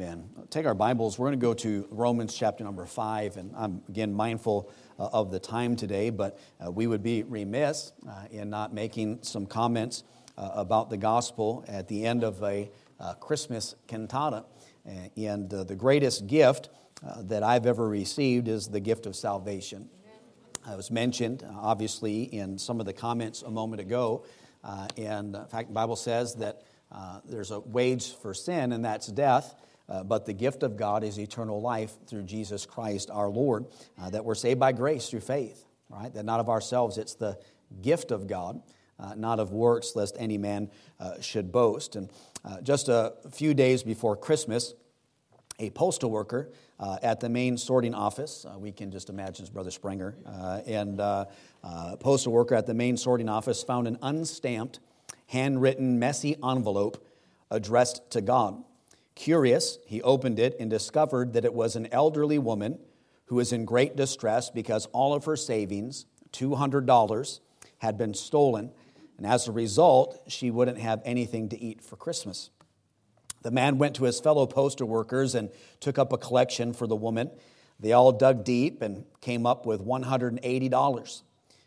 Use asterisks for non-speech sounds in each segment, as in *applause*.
Amen. Take our Bibles. We're going to go to Romans chapter number five, and I'm again mindful uh, of the time today, but uh, we would be remiss uh, in not making some comments uh, about the gospel at the end of a uh, Christmas cantata. And uh, the greatest gift that I've ever received is the gift of salvation. It was mentioned, obviously, in some of the comments a moment ago. and in fact, the Bible says that there's a wage for sin, and that's death. Uh, but the gift of God is eternal life through Jesus Christ our Lord, uh, that we're saved by grace through faith, right? That not of ourselves, it's the gift of God, uh, not of works, lest any man uh, should boast. And uh, just a few days before Christmas, a postal worker at the main sorting office, we can just imagine his brother Springer, and a postal worker at the main sorting office found an unstamped handwritten, messy envelope addressed to God. Curious, he opened it and discovered that it was an elderly woman who was in great distress because all of her savings, $200, had been stolen. And as a result, she wouldn't have anything to eat for Christmas. The man went to his fellow postal workers and took up a collection for the woman. They all dug deep and came up with $180.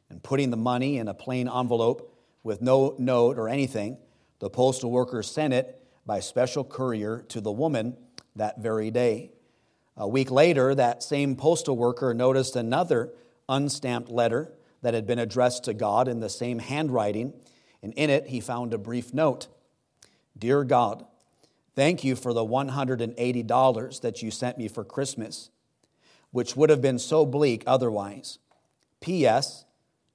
And putting the money in a plain envelope, with no note or anything, the postal worker sent it by special courier to the woman that very day. A week later, that same postal worker noticed another unstamped letter that had been addressed to God in the same handwriting, and in it he found a brief note Dear God, thank you for the $180 that you sent me for Christmas, which would have been so bleak otherwise. P.S.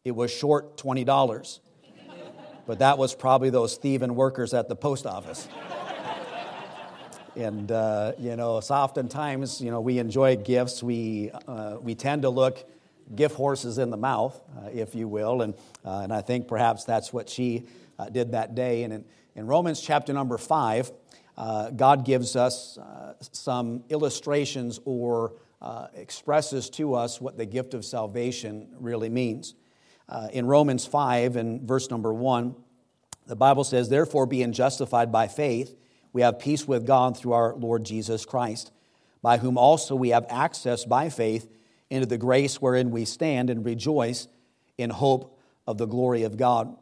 It was short $20 but that was probably those thieving workers at the post office. *laughs* and uh, you know, so oftentimes, you know, we enjoy gifts. We uh, we tend to look gift horses in the mouth, uh, if you will, and uh, and I think perhaps that's what she uh, did that day. And in, in Romans chapter number five, uh, God gives us some illustrations or expresses to us what the gift of salvation really means. In Romans 5 and verse number 1, the Bible says, Therefore, being justified by faith, we have peace with God through our Lord Jesus Christ, by whom also we have access by faith into the grace wherein we stand and rejoice in hope of the glory of God.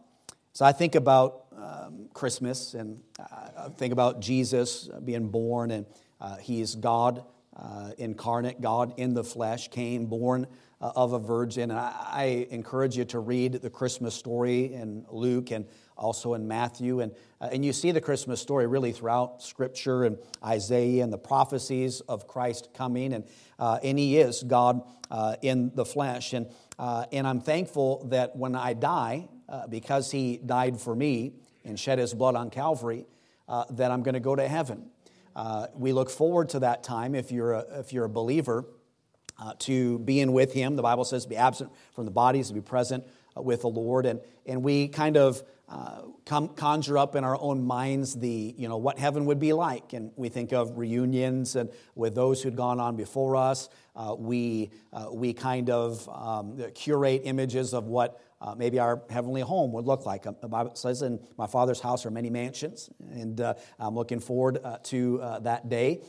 So I think about um, Christmas and I think about Jesus being born, and uh, he is God uh, incarnate, God in the flesh, came, born uh, of a virgin. And I, I, encourage you to read the Christmas story in Luke and also in Matthew. And, uh, and you see the Christmas story really throughout Scripture and Isaiah and the prophecies of Christ coming. And, uh, and He is God uh, in the flesh. And, uh, and I'm thankful that when I die, because He died for me and shed His blood on Calvary, that I'm going to go to heaven. we look forward to that time if you're a, if you're a believer uh, to being with Him. The Bible says to be absent from the bodies, to be present uh, with the Lord. And, and we kind of uh, come, conjure up in our own minds the, you know, what heaven would be like. And we think of reunions and with those who'd gone on before us. Uh, we, uh, we kind of um, curate images of what uh, maybe our heavenly home would look like. Um, the Bible says, In my Father's house are many mansions, and uh, I'm looking forward uh, to uh, that day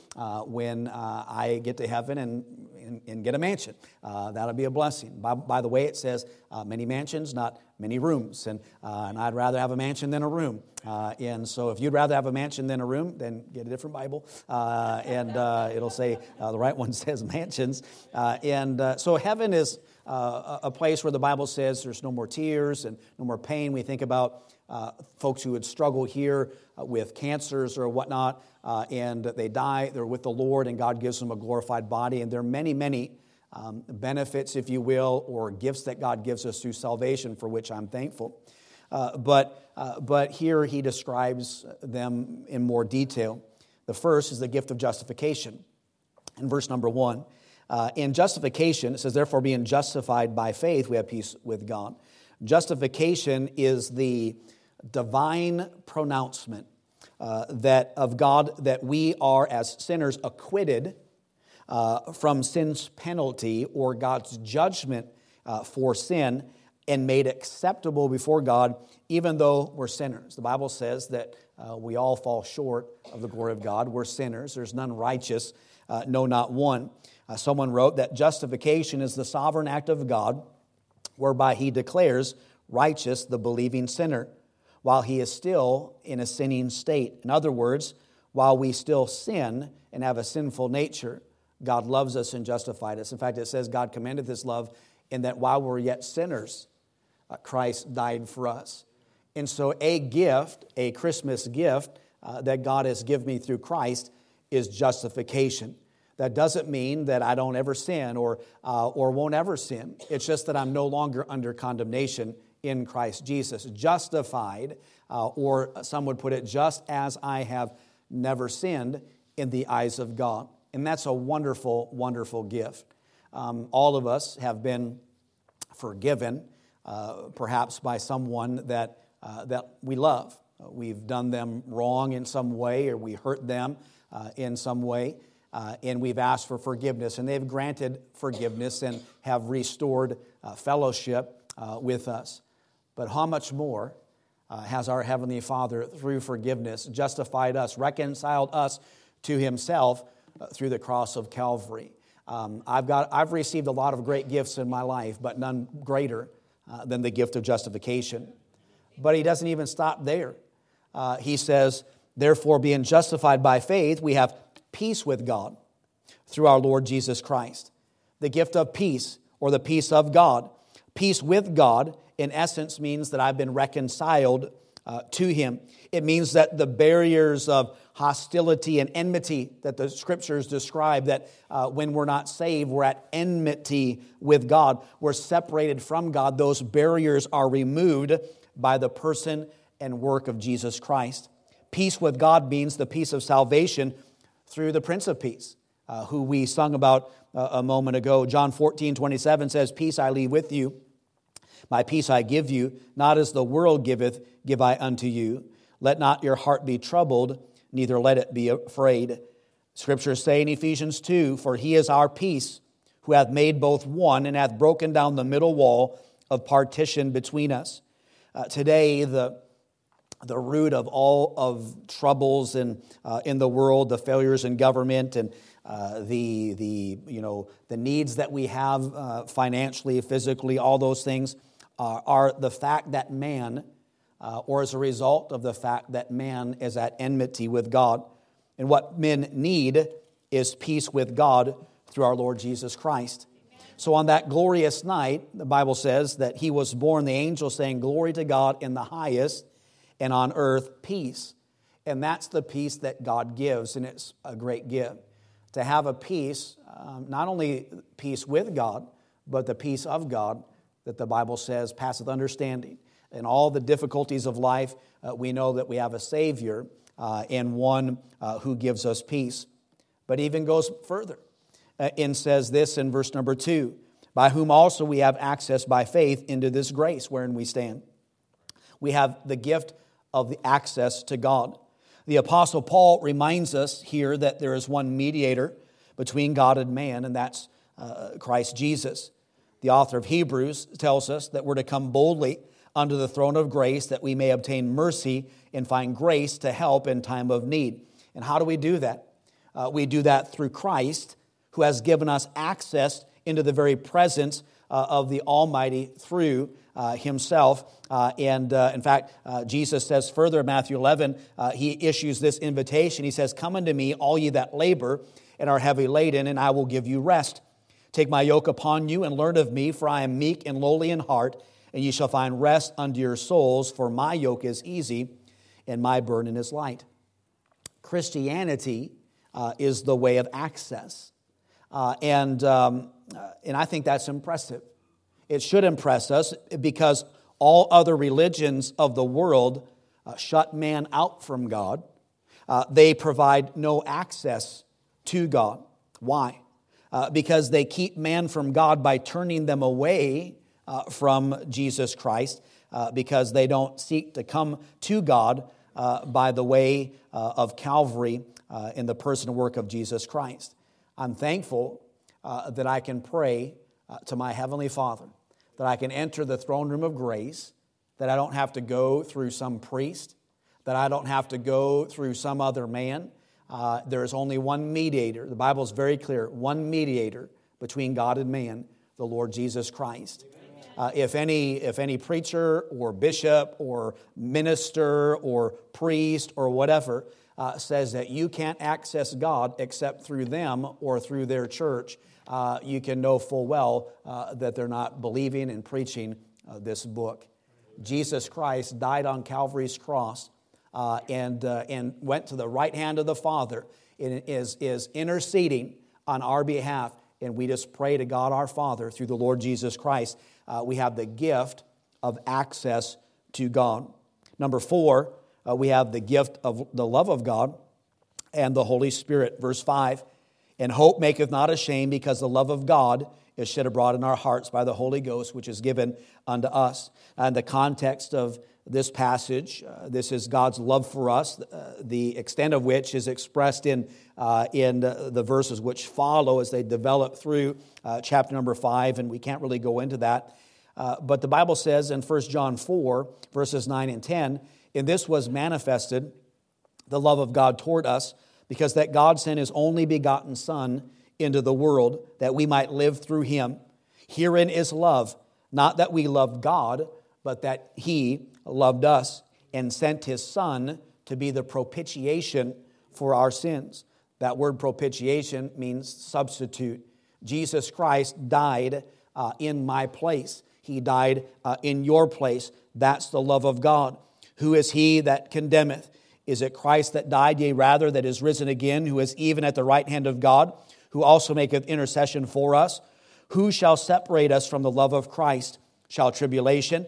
when I get to heaven and, and, and get a mansion. Uh, that'll be a blessing. By, by the way, it says uh, many mansions, not many rooms, and, uh, and I'd rather have a mansion than a room. and so, if you'd rather have a mansion than a room, then get a different Bible, and it'll say the right one *laughs* says mansions. and so, heaven is uh, a place where the Bible says there's no more tears and no more pain. We think about uh, folks who would struggle here uh, with cancers or whatnot, uh, and they die, they're with the Lord, and God gives them a glorified body. And there are many, many um, benefits, if you will, or gifts that God gives us through salvation, for which I'm thankful. Uh, but, but here he describes them in more detail. The first is the gift of justification. In verse number one, uh, in justification, it says, therefore, being justified by faith, we have peace with God. Justification is the divine pronouncement uh, that of God that we are, as sinners, acquitted uh, from sin's penalty or God's judgment uh, for sin and made acceptable before God, even though we're sinners. The Bible says that uh, we all fall short of the glory of God. We're sinners. There's none righteous, uh, no, not one. Uh, someone wrote that justification is the sovereign act of God whereby he declares righteous the believing sinner while he is still in a sinning state. In other words, while we still sin and have a sinful nature, God loves us and justified us. In fact, it says God commended this love in that while we're yet sinners, uh, Christ died for us. And so, a gift, a Christmas gift uh, that God has given me through Christ is justification. That doesn't mean that I don't ever sin or, uh, or won't ever sin. It's just that I'm no longer under condemnation in Christ Jesus. Justified, uh, or some would put it, just as I have never sinned in the eyes of God. And that's a wonderful, wonderful gift. Um, all of us have been forgiven, uh, perhaps by someone that, uh, that we love. We've done them wrong in some way, or we hurt them uh, in some way uh, and we've asked for forgiveness, and they've granted forgiveness and have restored uh, fellowship uh, with us. But how much more uh, has our Heavenly Father, through forgiveness, justified us, reconciled us to Himself uh, through the cross of Calvary? Um, I've, got, I've received a lot of great gifts in my life, but none greater uh, than the gift of justification. But He doesn't even stop there. he says, Therefore, being justified by faith, we have peace with God through our Lord Jesus Christ. The gift of peace, or the peace of God. Peace with God, in essence, means that I've been reconciled uh, to Him. It means that the barriers of hostility and enmity that the scriptures describe, that uh, when we're not saved, we're at enmity with God, we're separated from God, those barriers are removed by the person and work of Jesus Christ. Peace with God means the peace of salvation through the Prince of Peace, uh, who we sung about uh, a moment ago. John 14, 27 says, Peace I leave with you, my peace I give you, not as the world giveth, give I unto you. Let not your heart be troubled, neither let it be afraid. Scriptures say in Ephesians 2 For he is our peace, who hath made both one, and hath broken down the middle wall of partition between us. Uh, today, the the root of all of troubles in, uh, in the world, the failures in government, and uh, the, the, you know, the needs that we have uh, financially, physically, all those things uh, are the fact that man, uh, or as a result of the fact that man is at enmity with God. And what men need is peace with God through our Lord Jesus Christ. So on that glorious night, the Bible says that he was born, the angel saying, Glory to God in the highest and on earth peace. And that's the peace that God gives, and it's a great gift. To have a peace, um, not only peace with God, but the peace of God that the Bible says passeth understanding. In all the difficulties of life, uh, we know that we have a Savior uh, and one uh, who gives us peace. But even goes further uh, and says this in verse number two by whom also we have access by faith into this grace wherein we stand. We have the gift of the access to God. The Apostle Paul reminds us here that there is one mediator between God and man, and that's uh, Christ Jesus. The author of Hebrews tells us that we're to come boldly unto the throne of grace that we may obtain mercy and find grace to help in time of need. And how do we do that? Uh, we do that through Christ, who has given us access into the very presence uh, of the Almighty through uh, himself. Uh, and uh, in fact, uh, Jesus says further in Matthew 11, uh, he issues this invitation. He says, Come unto me, all ye that labor and are heavy laden, and I will give you rest. Take my yoke upon you and learn of me, for I am meek and lowly in heart, and ye shall find rest unto your souls, for my yoke is easy and my burden is light. Christianity uh, is the way of access. Uh, and, um, and I think that's impressive. It should impress us because all other religions of the world uh, shut man out from God. Uh, they provide no access to God. Why? Uh, because they keep man from God by turning them away uh, from Jesus Christ, uh, because they don't seek to come to God uh, by the way of Calvary in the person and work of Jesus Christ. I'm thankful that I can pray to my Heavenly Father that I can enter the throne room of grace, that I don't have to go through some priest, that I don't have to go through some other man. Uh, there is only one mediator. The Bible is very clear one mediator between God and man, the Lord Jesus Christ. Uh, if, any, if any preacher or bishop or minister or priest or whatever uh, says that you can't access God except through them or through their church, uh, you can know full well uh, that they're not believing and preaching uh, this book. Jesus Christ died on Calvary's cross uh, and, and went to the right hand of the Father and is, is interceding on our behalf. And we just pray to God our Father through the Lord Jesus Christ. we have the gift of access to God. Number four, uh, we have the gift of the love of God and the Holy Spirit. Verse 5 And hope maketh not ashamed, because the love of God is shed abroad in our hearts by the Holy Ghost, which is given unto us. And the context of this passage, uh, this is God's love for us, uh, the extent of which is expressed in, uh, in the verses which follow as they develop through uh, chapter number 5, and we can't really go into that. Uh, but the Bible says in 1 John 4, verses 9 and 10, in this was manifested the love of God toward us, because that God sent his only begotten Son into the world that we might live through him. Herein is love, not that we loved God, but that he loved us and sent his Son to be the propitiation for our sins. That word propitiation means substitute. Jesus Christ died uh, in my place, he died uh, in your place. That's the love of God. Who is he that condemneth? Is it Christ that died, yea, rather, that is risen again, who is even at the right hand of God, who also maketh intercession for us? Who shall separate us from the love of Christ? Shall tribulation,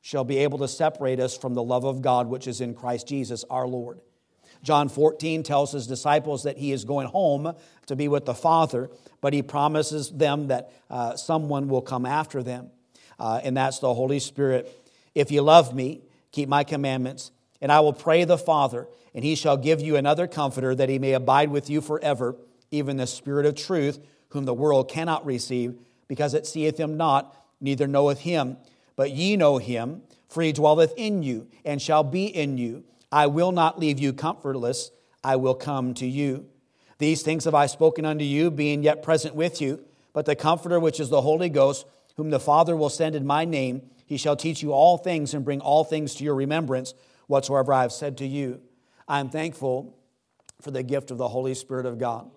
shall be able to separate us from the love of God which is in Christ Jesus our Lord. John 14 tells his disciples that he is going home to be with the Father, but he promises them that uh, someone will come after them, uh, and that's the Holy Spirit. If you love me, keep my commandments, and I will pray the Father, and he shall give you another comforter that he may abide with you forever, even the Spirit of truth, whom the world cannot receive, because it seeth him not, neither knoweth him. But ye know him, for he dwelleth in you, and shall be in you. I will not leave you comfortless, I will come to you. These things have I spoken unto you, being yet present with you. But the Comforter, which is the Holy Ghost, whom the Father will send in my name, he shall teach you all things and bring all things to your remembrance whatsoever I have said to you. I'm thankful for the gift of the Holy Spirit of God,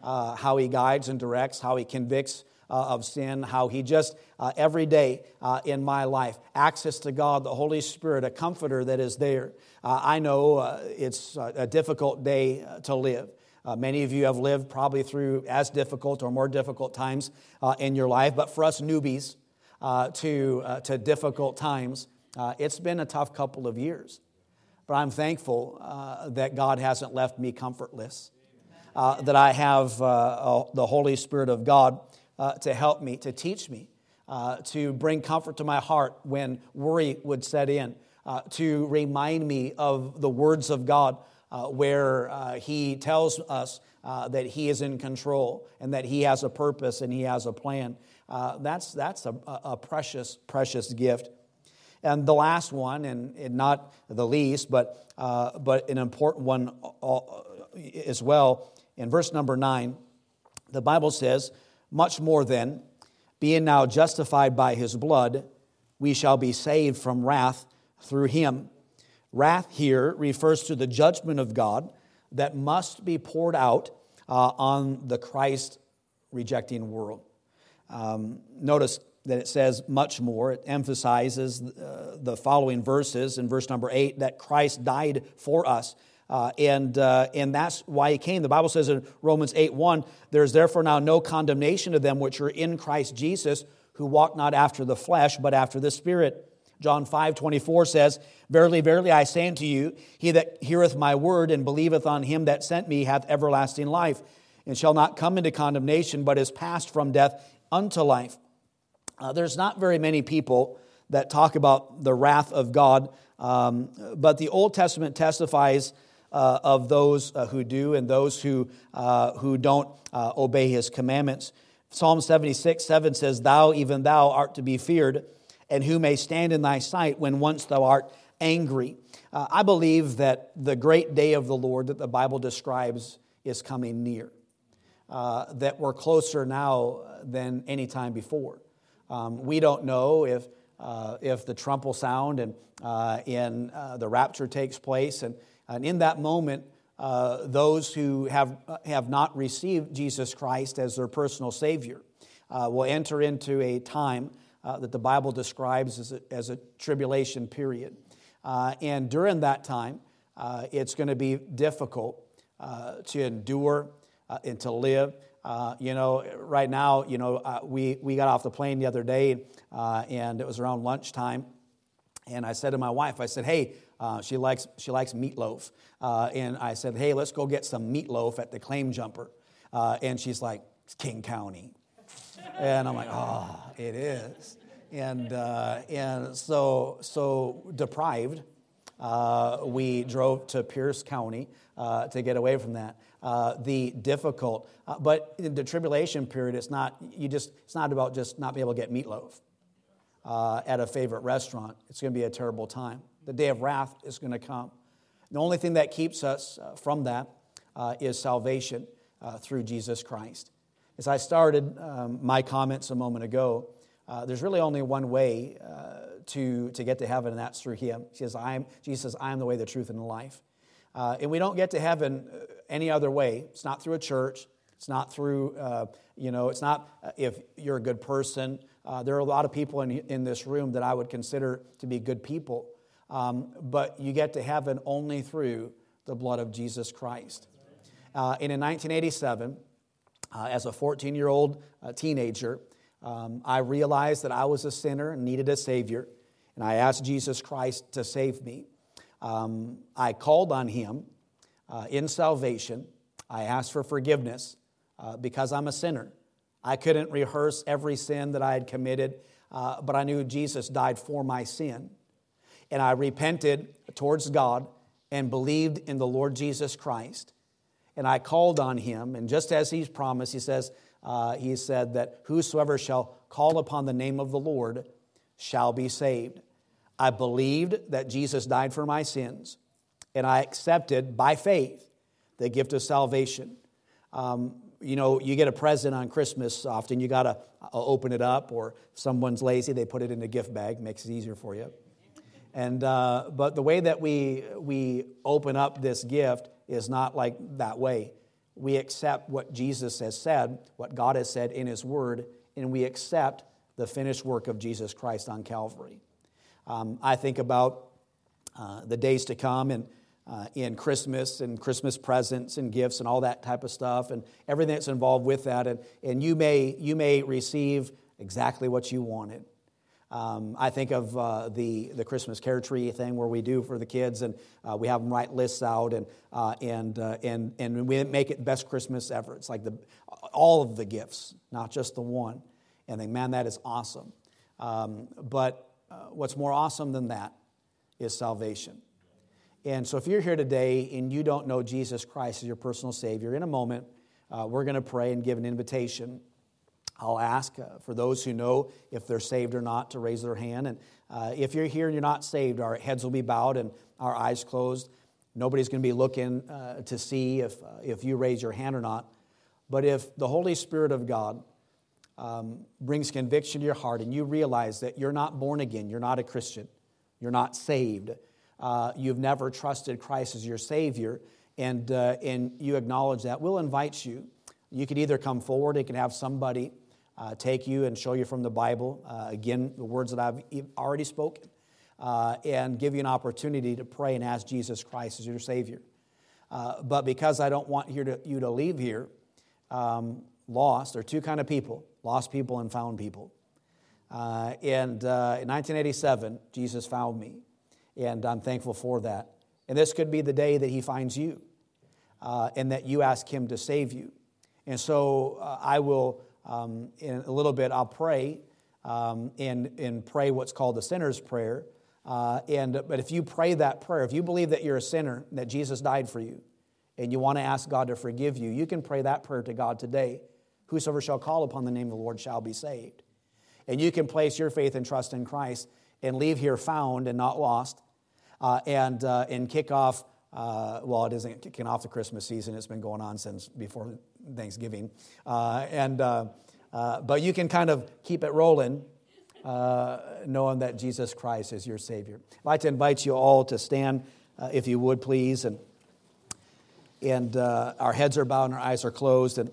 uh, how He guides and directs, how He convicts of sin, how He just uh, every day uh, in my life, access to God, the Holy Spirit, a comforter that is there. Uh, I know uh, it's a difficult day to live. Uh, many of you have lived probably through as difficult or more difficult times uh, in your life, but for us newbies uh, to, to difficult times, it's been a tough couple of years. But I'm thankful uh, that God hasn't left me comfortless, uh, that I have uh, the Holy Spirit of God uh, to help me, to teach me, uh, to bring comfort to my heart when worry would set in, uh, to remind me of the words of God where He tells us that He is in control and that He has a purpose and He has a plan. that's that's a, a precious, precious gift. And the last one, and, and not the least, but, uh, but an important one as well, in verse number nine, the Bible says, Much more then, being now justified by his blood, we shall be saved from wrath through him. Wrath here refers to the judgment of God that must be poured out uh, on the Christ rejecting world. Um, notice that it says much more. It emphasizes uh, the following verses in verse number eight that Christ died for us. Uh, and, uh, and that's why he came. The Bible says in Romans 8 1, there's therefore now no condemnation to them which are in Christ Jesus, who walk not after the flesh, but after the Spirit. John 5 24 says, Verily, verily, I say unto you, he that heareth my word and believeth on him that sent me hath everlasting life, and shall not come into condemnation, but is passed from death unto life. Uh, there's not very many people that talk about the wrath of God, um, but the Old Testament testifies uh, of those uh, who do and those who, uh, who don't uh, obey his commandments. Psalm 76 7 says, Thou, even thou, art to be feared, and who may stand in thy sight when once thou art angry. Uh, I believe that the great day of the Lord that the Bible describes is coming near, that we're closer now than any time before. Um, we don't know if, uh, if the trump will sound and, uh, and uh, the rapture takes place. And, and in that moment, uh, those who have, have not received Jesus Christ as their personal Savior uh, will enter into a time uh, that the Bible describes as a, as a tribulation period. and during that time, it's going to be difficult to endure and to live. Uh, you know, right now, you know, uh, we, we got off the plane the other day uh, and it was around lunchtime. And I said to my wife, I said, hey, uh, she, likes, she likes meatloaf. Uh, and I said, hey, let's go get some meatloaf at the claim jumper. Uh, and she's like, King County. And I'm like, oh, it is. And, and so, so deprived, we drove to Pierce County to get away from that uh, the difficult. Uh, but in the tribulation period, it's not you just it's not about just not being able to get meatloaf uh, at a favorite restaurant. It's going to be a terrible time. The day of wrath is going to come. The only thing that keeps us uh, from that uh, is salvation uh, through Jesus Christ. As I started um, my comments a moment ago, there's really only one way to, to get to heaven, and that's through Him. He says, I am, Jesus says, I am the way, the truth, and the life. Uh, and we don't get to heaven uh, any other way. It's not through a church. It's not through, uh, you know, it's not uh, if you're a good person. Uh, there are a lot of people in, in this room that I would consider to be good people. Um, but you get to heaven only through the blood of Jesus Christ. Uh, and in 1987, as a 14 year old teenager, um, I realized that I was a sinner and needed a Savior. And I asked Jesus Christ to save me. Um, I called on him uh, in salvation. I asked for forgiveness uh, because I'm a sinner. I couldn't rehearse every sin that I had committed, uh, but I knew Jesus died for my sin. And I repented towards God and believed in the Lord Jesus Christ. And I called on him, and just as he's promised, he says, uh, he said that whosoever shall call upon the name of the Lord shall be saved. I believed that Jesus died for my sins, and I accepted by faith the gift of salvation. Um, you know, you get a present on Christmas, often you got to uh, open it up, or someone's lazy, they put it in a gift bag, makes it easier for you. And, uh, but the way that we, we open up this gift is not like that way. We accept what Jesus has said, what God has said in His Word, and we accept the finished work of Jesus Christ on Calvary. Um, I think about uh, the days to come and uh, in Christmas and Christmas presents and gifts and all that type of stuff and everything that's involved with that. And, and you, may, you may receive exactly what you wanted. Um, I think of uh, the, the Christmas care tree thing where we do for the kids and uh, we have them write lists out and, uh, and, uh, and, and we make it best Christmas ever. It's like the, all of the gifts, not just the one. And they, man, that is awesome. Um, but uh, what's more awesome than that is salvation. And so, if you're here today and you don't know Jesus Christ as your personal Savior, in a moment, uh, we're going to pray and give an invitation. I'll ask uh, for those who know if they're saved or not to raise their hand. And uh, if you're here and you're not saved, our heads will be bowed and our eyes closed. Nobody's going to be looking uh, to see if, uh, if you raise your hand or not. But if the Holy Spirit of God um, brings conviction to your heart and you realize that you're not born again, you're not a Christian, you're not saved, uh, you've never trusted Christ as your Savior, and, uh, and you acknowledge that, we'll invite you. You could either come forward, it can have somebody uh, take you and show you from the Bible, uh, again, the words that I've already spoken, uh, and give you an opportunity to pray and ask Jesus Christ as your Savior. Uh, but because I don't want to, you to leave here um, lost, there are two kind of people lost people and found people. Uh, and uh, in 1987, Jesus found me, and I'm thankful for that. And this could be the day that He finds you, uh, and that you ask Him to save you. And so uh, I will, um, in a little bit, I'll pray um, and, and pray what's called the sinner's prayer. Uh, and, but if you pray that prayer, if you believe that you're a sinner, that Jesus died for you, and you want to ask God to forgive you, you can pray that prayer to God today. Whosoever shall call upon the name of the Lord shall be saved. And you can place your faith and trust in Christ and leave here found and not lost uh, and, uh, and kick off, uh, well, it isn't kicking off the Christmas season. It's been going on since before Thanksgiving. Uh, and, uh, uh, but you can kind of keep it rolling knowing that Jesus Christ is your Savior. I'd like to invite you all to stand, if you would, please. And, and our heads are bowed and our eyes are closed. And